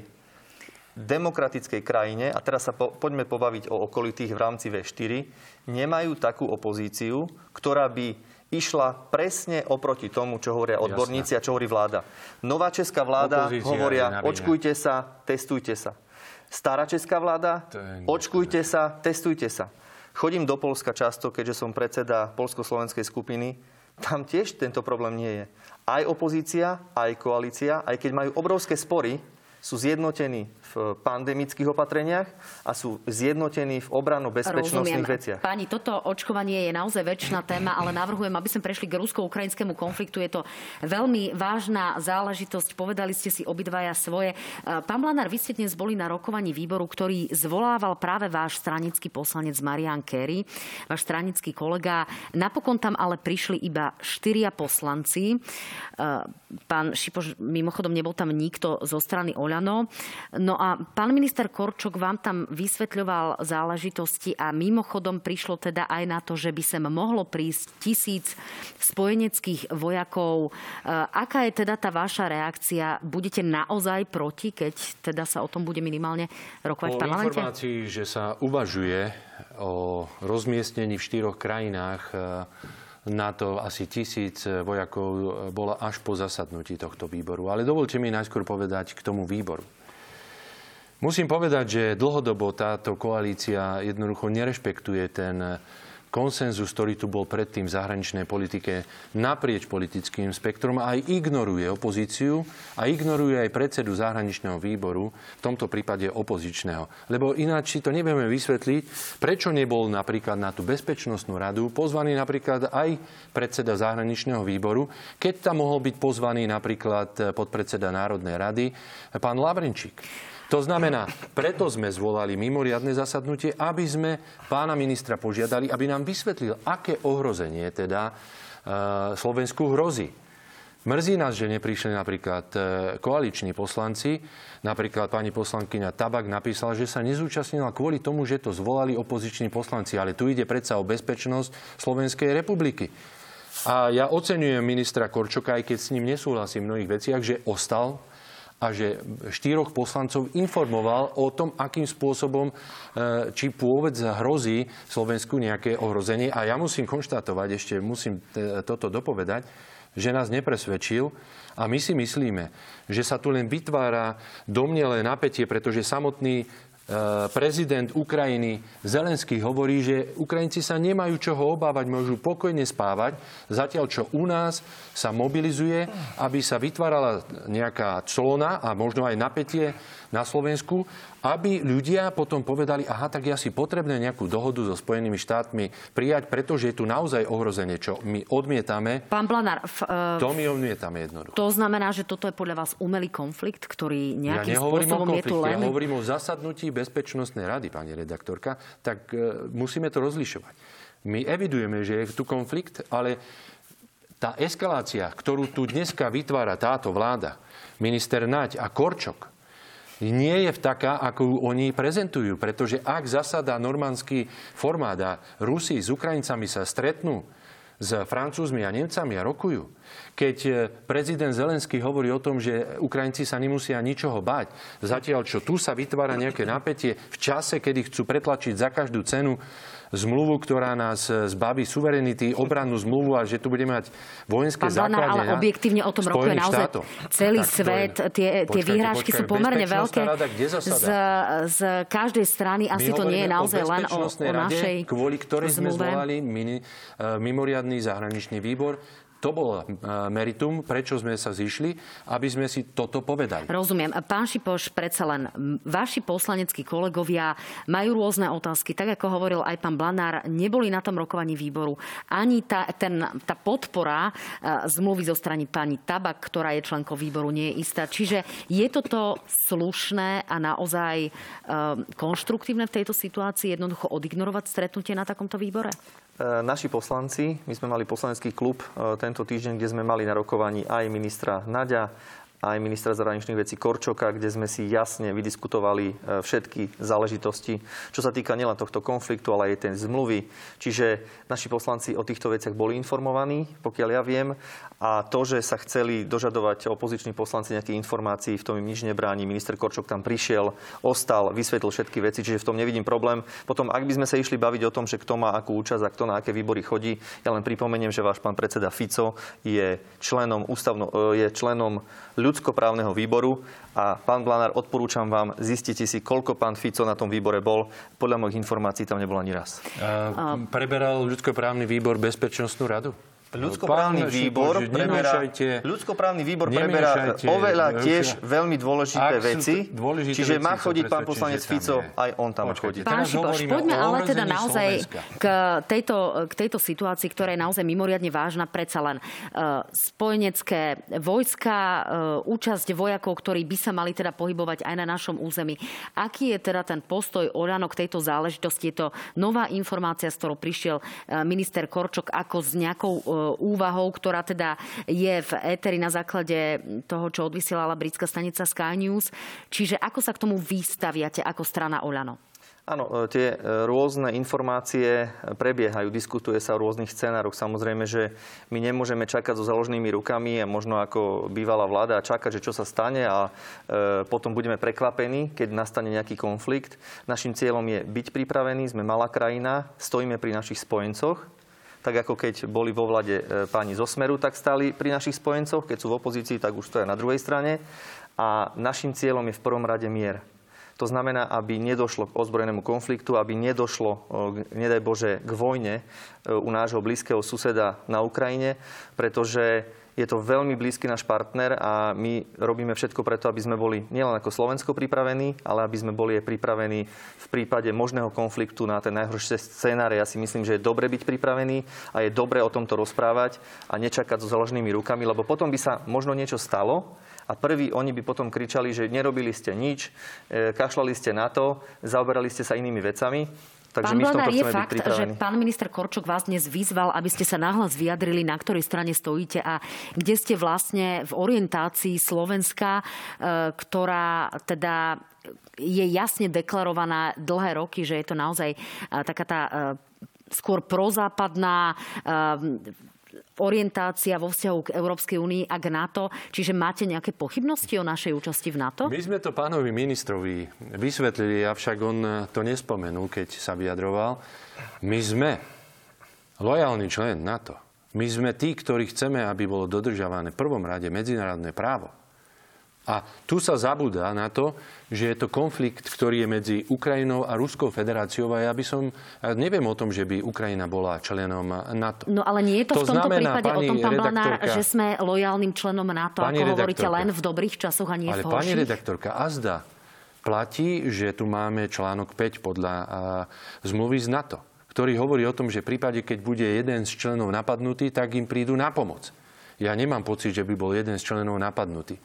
S2: demokratickej krajine, a teraz sa po, poďme pobaviť o okolitých v rámci V4, nemajú takú opozíciu, ktorá by išla presne oproti tomu, čo hovoria odborníci Jasne. a čo hovorí vláda. Nová česká vláda Opozícia hovoria, očkujte sa, testujte sa. Stará česká vláda, očkujte sa, testujte sa. Chodím do Polska často, keďže som predseda polsko-slovenskej skupiny. Tam tiež tento problém nie je aj opozícia, aj koalícia, aj keď majú obrovské spory, sú zjednotení pandemických opatreniach a sú zjednotení v obrano-bezpečnostných veciach.
S1: Páni, toto očkovanie je naozaj väčšiná téma, ale navrhujem, aby sme prešli k rusko-ukrajinskému konfliktu. Je to veľmi vážna záležitosť. Povedali ste si obidvaja svoje. Pán Blanár, vy ste dnes boli na rokovaní výboru, ktorý zvolával práve váš stranický poslanec Marian Kerry, váš stranický kolega. Napokon tam ale prišli iba štyria poslanci. Pán Šipoš, mimochodom nebol tam nikto zo strany Oľa Olano. No a pán minister Korčok vám tam vysvetľoval záležitosti a mimochodom prišlo teda aj na to, že by sem mohlo prísť tisíc spojeneckých vojakov. Aká je teda tá vaša reakcia? Budete naozaj proti, keď teda sa o tom bude minimálne rokovať
S3: po
S1: v parlamente?
S3: informácii, že sa uvažuje o rozmiestnení v štyroch krajinách na to asi tisíc vojakov bola až po zasadnutí tohto výboru. Ale dovolte mi najskôr povedať k tomu výboru. Musím povedať, že dlhodobo táto koalícia jednoducho nerešpektuje ten konsenzus, ktorý tu bol predtým v zahraničnej politike naprieč politickým spektrom a aj ignoruje opozíciu a ignoruje aj predsedu zahraničného výboru, v tomto prípade opozičného. Lebo ináč si to nevieme vysvetliť, prečo nebol napríklad na tú bezpečnostnú radu pozvaný napríklad aj predseda zahraničného výboru, keď tam mohol byť pozvaný napríklad podpredseda Národnej rady pán Lavrenčík. To znamená, preto sme zvolali mimoriadne zasadnutie, aby sme pána ministra požiadali, aby nám vysvetlil, aké ohrozenie teda e, Slovensku hrozí. Mrzí nás, že neprišli napríklad e, koaliční poslanci. Napríklad pani poslankyňa Tabak napísala, že sa nezúčastnila kvôli tomu, že to zvolali opoziční poslanci. Ale tu ide predsa o bezpečnosť Slovenskej republiky. A ja oceňujem ministra Korčoka, aj keď s ním nesúhlasím v mnohých veciach, že ostal a že štyroch poslancov informoval o tom, akým spôsobom, e, či pôvod hrozí Slovensku nejaké ohrozenie. A ja musím konštatovať, ešte musím toto dopovedať, že nás nepresvedčil a my si myslíme, že sa tu len vytvára domnelé napätie, pretože samotný prezident Ukrajiny Zelenský hovorí, že Ukrajinci sa nemajú čoho obávať, môžu pokojne spávať, zatiaľ čo u nás sa mobilizuje, aby sa vytvárala nejaká clona a možno aj napätie na Slovensku, aby ľudia potom povedali, aha, tak je asi potrebné nejakú dohodu so Spojenými štátmi prijať, pretože je tu naozaj ohrozenie, čo my odmietame.
S1: Pán Blanár, f,
S3: uh, to my odmietame jednoducho.
S1: To znamená, že toto je podľa vás umelý konflikt, ktorý nejakým ja spôsobom
S3: o
S1: je tu len...
S3: Ja hovorím o zasadnutí Bezpečnostnej rady, pani redaktorka, tak uh, musíme to rozlišovať. My evidujeme, že je tu konflikt, ale tá eskalácia, ktorú tu dneska vytvára táto vláda, minister Naď a Korčok, nie je taká, ako ju oni prezentujú. Pretože ak zasada normandský formát a Rusi s Ukrajincami sa stretnú s Francúzmi a Nemcami a rokujú, keď e, prezident Zelenský hovorí o tom, že Ukrajinci sa nemusia ničoho báť, zatiaľ čo tu sa vytvára nejaké napätie v čase, kedy chcú pretlačiť za každú cenu zmluvu, ktorá nás zbaví suverenity, obrannú zmluvu a že tu budeme mať vojenské základne.
S1: Ale objektívne o tom rokuje naozaj štátov. celý tak, svet. Je, tie, tie výhrážky sú pomerne veľké.
S3: Rada,
S1: z, z každej strany asi to nie je naozaj len o, o našej
S3: kvôli ktorej sme zvolali mini, uh, mimoriadný zahraničný výbor to bolo e, meritum, prečo sme sa zišli, aby sme si toto povedali.
S1: Rozumiem. Pán Šipoš, predsa len vaši poslaneckí kolegovia majú rôzne otázky. Tak ako hovoril aj pán Blanár, neboli na tom rokovaní výboru. Ani tá, ten, tá podpora e, zmluvy zo strany pani Tabak, ktorá je členkou výboru, nie je istá. Čiže je toto slušné a naozaj e, konštruktívne v tejto situácii jednoducho odignorovať stretnutie na takomto výbore?
S2: E, naši poslanci, my sme mali poslanecký klub e, tento týždeň, kde sme mali na rokovaní aj ministra Naďa, aj ministra zahraničných vecí Korčoka, kde sme si jasne vydiskutovali e, všetky záležitosti, čo sa týka nielen tohto konfliktu, ale aj tej zmluvy. Čiže naši poslanci o týchto veciach boli informovaní, pokiaľ ja viem. A to, že sa chceli dožadovať opoziční poslanci nejakých informácií, v tom im nič nebráni. Minister Korčok tam prišiel, ostal, vysvetlil všetky veci, čiže v tom nevidím problém. Potom, ak by sme sa išli baviť o tom, že kto má akú účasť a kto na aké výbory chodí, ja len pripomeniem, že váš pán predseda Fico je členom, ústavno, e, je členom ľudskoprávneho výboru a pán Blanár, odporúčam vám, zistite si, koľko pán Fico na tom výbore bol. Podľa mojich informácií tam nebol ani raz.
S3: A preberal ľudskoprávny výbor bezpečnostnú radu?
S2: Ľudskoprávny výbor preberá, ľudskoprávny výbor preberá oveľa tiež veľmi dôležité veci. Dôležité čiže má chodiť pán poslanec Fico, aj on tam chodí.
S1: Pán Šipoš, poďme ale teda naozaj k tejto, k tejto situácii, ktorá je naozaj mimoriadne vážna. Predsa len uh, spojenecké vojska, uh, účasť vojakov, ktorí by sa mali teda pohybovať aj na našom území. Aký je teda ten postoj Olano k tejto záležitosti? Je to nová informácia, s ktorou prišiel uh, minister Korčok ako s nejakou úvahou, ktorá teda je v éteri na základe toho, čo odvysielala britská stanica Sky News. Čiže ako sa k tomu vystaviate ako strana Oľano?
S2: Áno, e, tie e, rôzne informácie prebiehajú, diskutuje sa o rôznych scenároch. Samozrejme, že my nemôžeme čakať so založenými rukami a možno ako bývalá vláda a čakať, že čo sa stane a e, potom budeme prekvapení, keď nastane nejaký konflikt. Našim cieľom je byť pripravení, sme malá krajina, stojíme pri našich spojencoch, tak ako keď boli vo vlade páni zo Smeru, tak stali pri našich spojencoch, keď sú v opozícii, tak už stoja na druhej strane. A našim cieľom je v prvom rade mier. To znamená, aby nedošlo k ozbrojenému konfliktu, aby nedošlo, nedaj Bože, k vojne e, u nášho blízkeho suseda na Ukrajine, pretože je to veľmi blízky náš partner a my robíme všetko preto, aby sme boli nielen ako Slovensko pripravení, ale aby sme boli aj pripravení v prípade možného konfliktu na ten najhoršie scénáre. Ja si myslím, že je dobre byť pripravený a je dobre o tomto rozprávať a nečakať so založenými rukami, lebo potom by sa možno niečo stalo, a prví oni by potom kričali, že nerobili ste nič, e, kašľali ste na to, zaoberali ste sa inými vecami.
S1: Takže pán Blanár, je fakt, že pán minister Korčok vás dnes vyzval, aby ste sa nahlas vyjadrili, na ktorej strane stojíte a kde ste vlastne v orientácii Slovenska, e, ktorá teda je jasne deklarovaná dlhé roky, že je to naozaj e, taká tá skôr prozápadná orientácia vo vzťahu k Európskej únii a k NATO. Čiže máte nejaké pochybnosti o našej účasti v NATO?
S3: My sme to pánovi ministrovi vysvetlili, avšak on to nespomenul, keď sa vyjadroval. My sme lojálny člen NATO. My sme tí, ktorí chceme, aby bolo dodržiavané v prvom rade medzinárodné právo. A tu sa zabúda na to, že je to konflikt, ktorý je medzi Ukrajinou a Ruskou federáciou a ja by som, neviem o tom, že by Ukrajina bola členom NATO.
S1: No ale nie je to, to v tomto znamená, prípade o tom, pán Blanár, že sme lojálnym členom NATO, ako hovoríte, len v dobrých časoch a nie
S3: ale
S1: v horších?
S3: pani redaktorka, azda platí, že tu máme článok 5 podľa uh, zmluvy z NATO, ktorý hovorí o tom, že v prípade, keď bude jeden z členov napadnutý, tak im prídu na pomoc. Ja nemám pocit, že by bol jeden z členov napadnutý.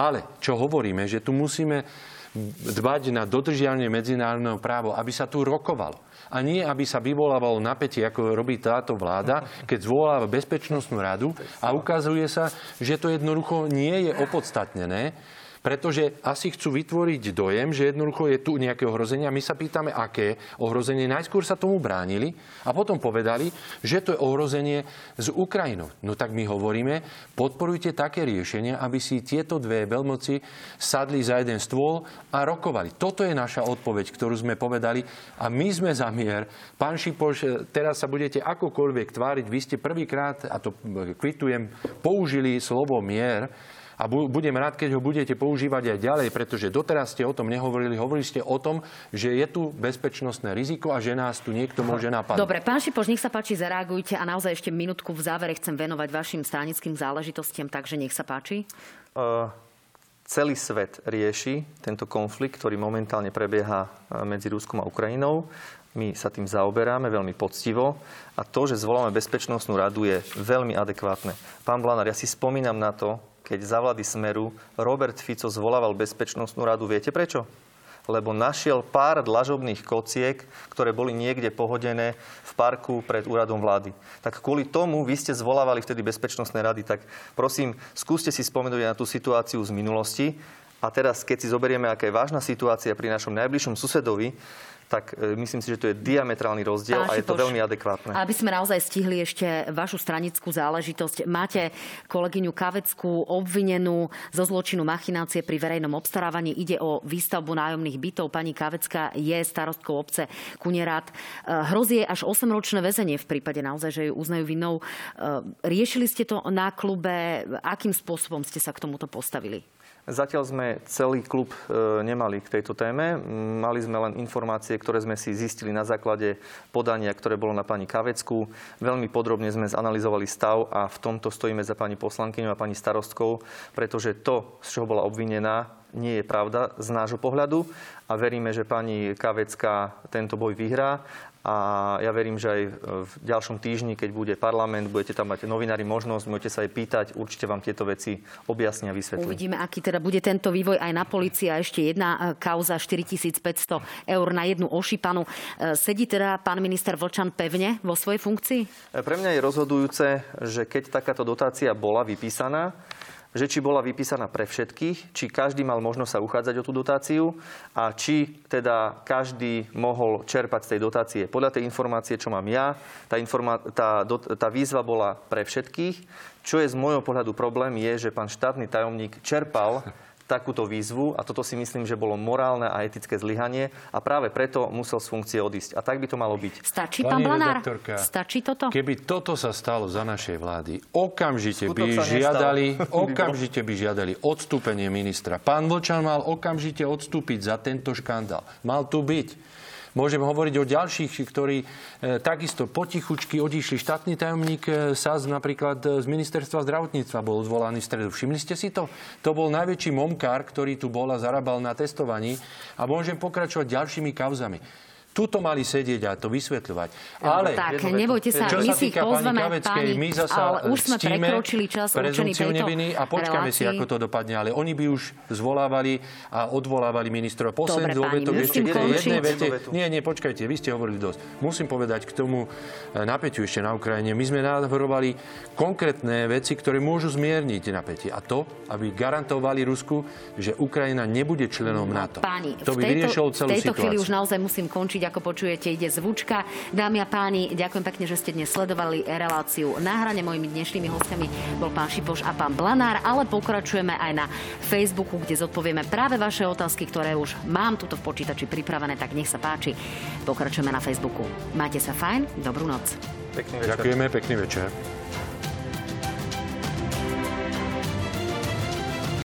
S3: Ale čo hovoríme, že tu musíme dbať na dodržiavanie medzinárodného práva, aby sa tu rokovalo. A nie, aby sa vyvolávalo napätie, ako robí táto vláda, keď zvoláva Bezpečnostnú radu a ukazuje sa, že to jednoducho nie je opodstatnené pretože asi chcú vytvoriť dojem, že jednoducho je tu nejaké ohrozenie a my sa pýtame, aké ohrozenie. Najskôr sa tomu bránili a potom povedali, že to je ohrozenie z Ukrajinou. No tak my hovoríme, podporujte také riešenia, aby si tieto dve veľmoci sadli za jeden stôl a rokovali. Toto je naša odpoveď, ktorú sme povedali a my sme za mier. Pán Šipoš, teraz sa budete akokoľvek tváriť. Vy ste prvýkrát, a to kvitujem, použili slovo mier a budem rád, keď ho budete používať aj ďalej, pretože doteraz ste o tom nehovorili. Hovorili ste o tom, že je tu bezpečnostné riziko a že nás tu niekto môže napadnúť.
S1: Dobre, pán Šipoš, nech sa páči, zareagujte a naozaj ešte minútku v závere chcem venovať vašim stranickým záležitostiam, takže nech sa páči. Uh
S2: celý svet rieši tento konflikt, ktorý momentálne prebieha medzi Ruskom a Ukrajinou. My sa tým zaoberáme veľmi poctivo a to, že zvoláme Bezpečnostnú radu, je veľmi adekvátne. Pán Blanár, ja si spomínam na to, keď za vlády Smeru Robert Fico zvolával Bezpečnostnú radu. Viete prečo? lebo našiel pár dlažobných kociek, ktoré boli niekde pohodené v parku pred úradom vlády. Tak kvôli tomu vy ste zvolávali vtedy bezpečnostné rady. Tak prosím, skúste si spomenúť na tú situáciu z minulosti. A teraz, keď si zoberieme, aká je vážna situácia pri našom najbližšom susedovi, tak e, myslím si, že to je diametrálny rozdiel Pán a je to veľmi adekvátne.
S1: Aby sme naozaj stihli ešte vašu stranickú záležitosť. Máte kolegyňu Kaveckú obvinenú zo zločinu machinácie pri verejnom obstarávaní. Ide o výstavbu nájomných bytov. Pani Kavecka je starostkou obce Kunerát. E, hrozí až 8-ročné väzenie v prípade naozaj, že ju uznajú vinou. E, riešili ste to na klube? Akým spôsobom ste sa k tomuto postavili?
S2: Zatiaľ sme celý klub nemali k tejto téme. Mali sme len informácie, ktoré sme si zistili na základe podania, ktoré bolo na pani Kavecku. Veľmi podrobne sme zanalizovali stav a v tomto stojíme za pani poslankyňou a pani starostkou, pretože to, z čoho bola obvinená, nie je pravda z nášho pohľadu a veríme, že pani Kavecká tento boj vyhrá a ja verím, že aj v ďalšom týždni, keď bude parlament, budete tam mať novinári možnosť, môžete sa aj pýtať, určite vám tieto veci objasnia a vysvetlia.
S1: Uvidíme, aký teda bude tento vývoj aj na policii. A ešte jedna e, kauza 4500 eur na jednu ošípanu. E, sedí teda pán minister Vlčan pevne vo svojej funkcii?
S2: E, pre mňa je rozhodujúce, že keď takáto dotácia bola vypísaná, že či bola vypísaná pre všetkých, či každý mal možnosť sa uchádzať o tú dotáciu a či teda každý mohol čerpať z tej dotácie. Podľa tej informácie, čo mám ja, tá, informa- tá, tá výzva bola pre všetkých. Čo je z môjho pohľadu problém, je, že pán štátny tajomník čerpal takúto výzvu a toto si myslím, že bolo morálne a etické zlyhanie a práve preto musel z funkcie odísť. A tak by to malo byť.
S1: Stačí, pán Blanár? Stačí toto?
S3: Keby toto sa stalo za našej vlády, okamžite by žiadali, okamžite by žiadali odstúpenie ministra. Pán Vlčan mal okamžite odstúpiť za tento škandál. Mal tu byť. Môžem hovoriť o ďalších, ktorí e, takisto potichučky odišli. Štátny tajomník e, SAS napríklad e, z ministerstva zdravotníctva bol zvolaný v stredu. Všimli ste si to? To bol najväčší momkár, ktorý tu bol a zarábal na testovaní. A môžem pokračovať ďalšími kauzami. Tuto mali sedieť a to vysvetľovať.
S1: Ale, tak, nebojte sa, my si pozveme, pani,
S3: my zasa
S1: ale už sme prekročili čas určený tejto
S3: neviny a počkáme relácii. si, ako to dopadne. Ale oni by už zvolávali a odvolávali ministrov.
S1: Posledný dôvetok, ešte k jednej vete.
S3: Nie, nie, počkajte, vy ste hovorili dosť. Musím povedať k tomu e, napätiu ešte na Ukrajine. My sme navrhovali konkrétne veci, ktoré môžu zmierniť napätie. A to, aby garantovali Rusku, že Ukrajina nebude členom NATO.
S1: Páni,
S3: to by vyriešilo celú
S1: v tejto
S3: situáciu.
S1: chvíli už naozaj musím končiť. Ako počujete, ide zvučka. Dámy a páni, ďakujem pekne, že ste dnes sledovali reláciu na hrane. Mojimi dnešnými hostiami bol pán Šipoš a pán Blanár, ale pokračujeme aj na Facebooku, kde zodpovieme práve vaše otázky, ktoré už mám tuto v počítači pripravené, tak nech sa páči. Pokračujeme na Facebooku. Majte sa fajn, dobrú noc.
S3: Pekný večer. Ďakujeme, pekný večer.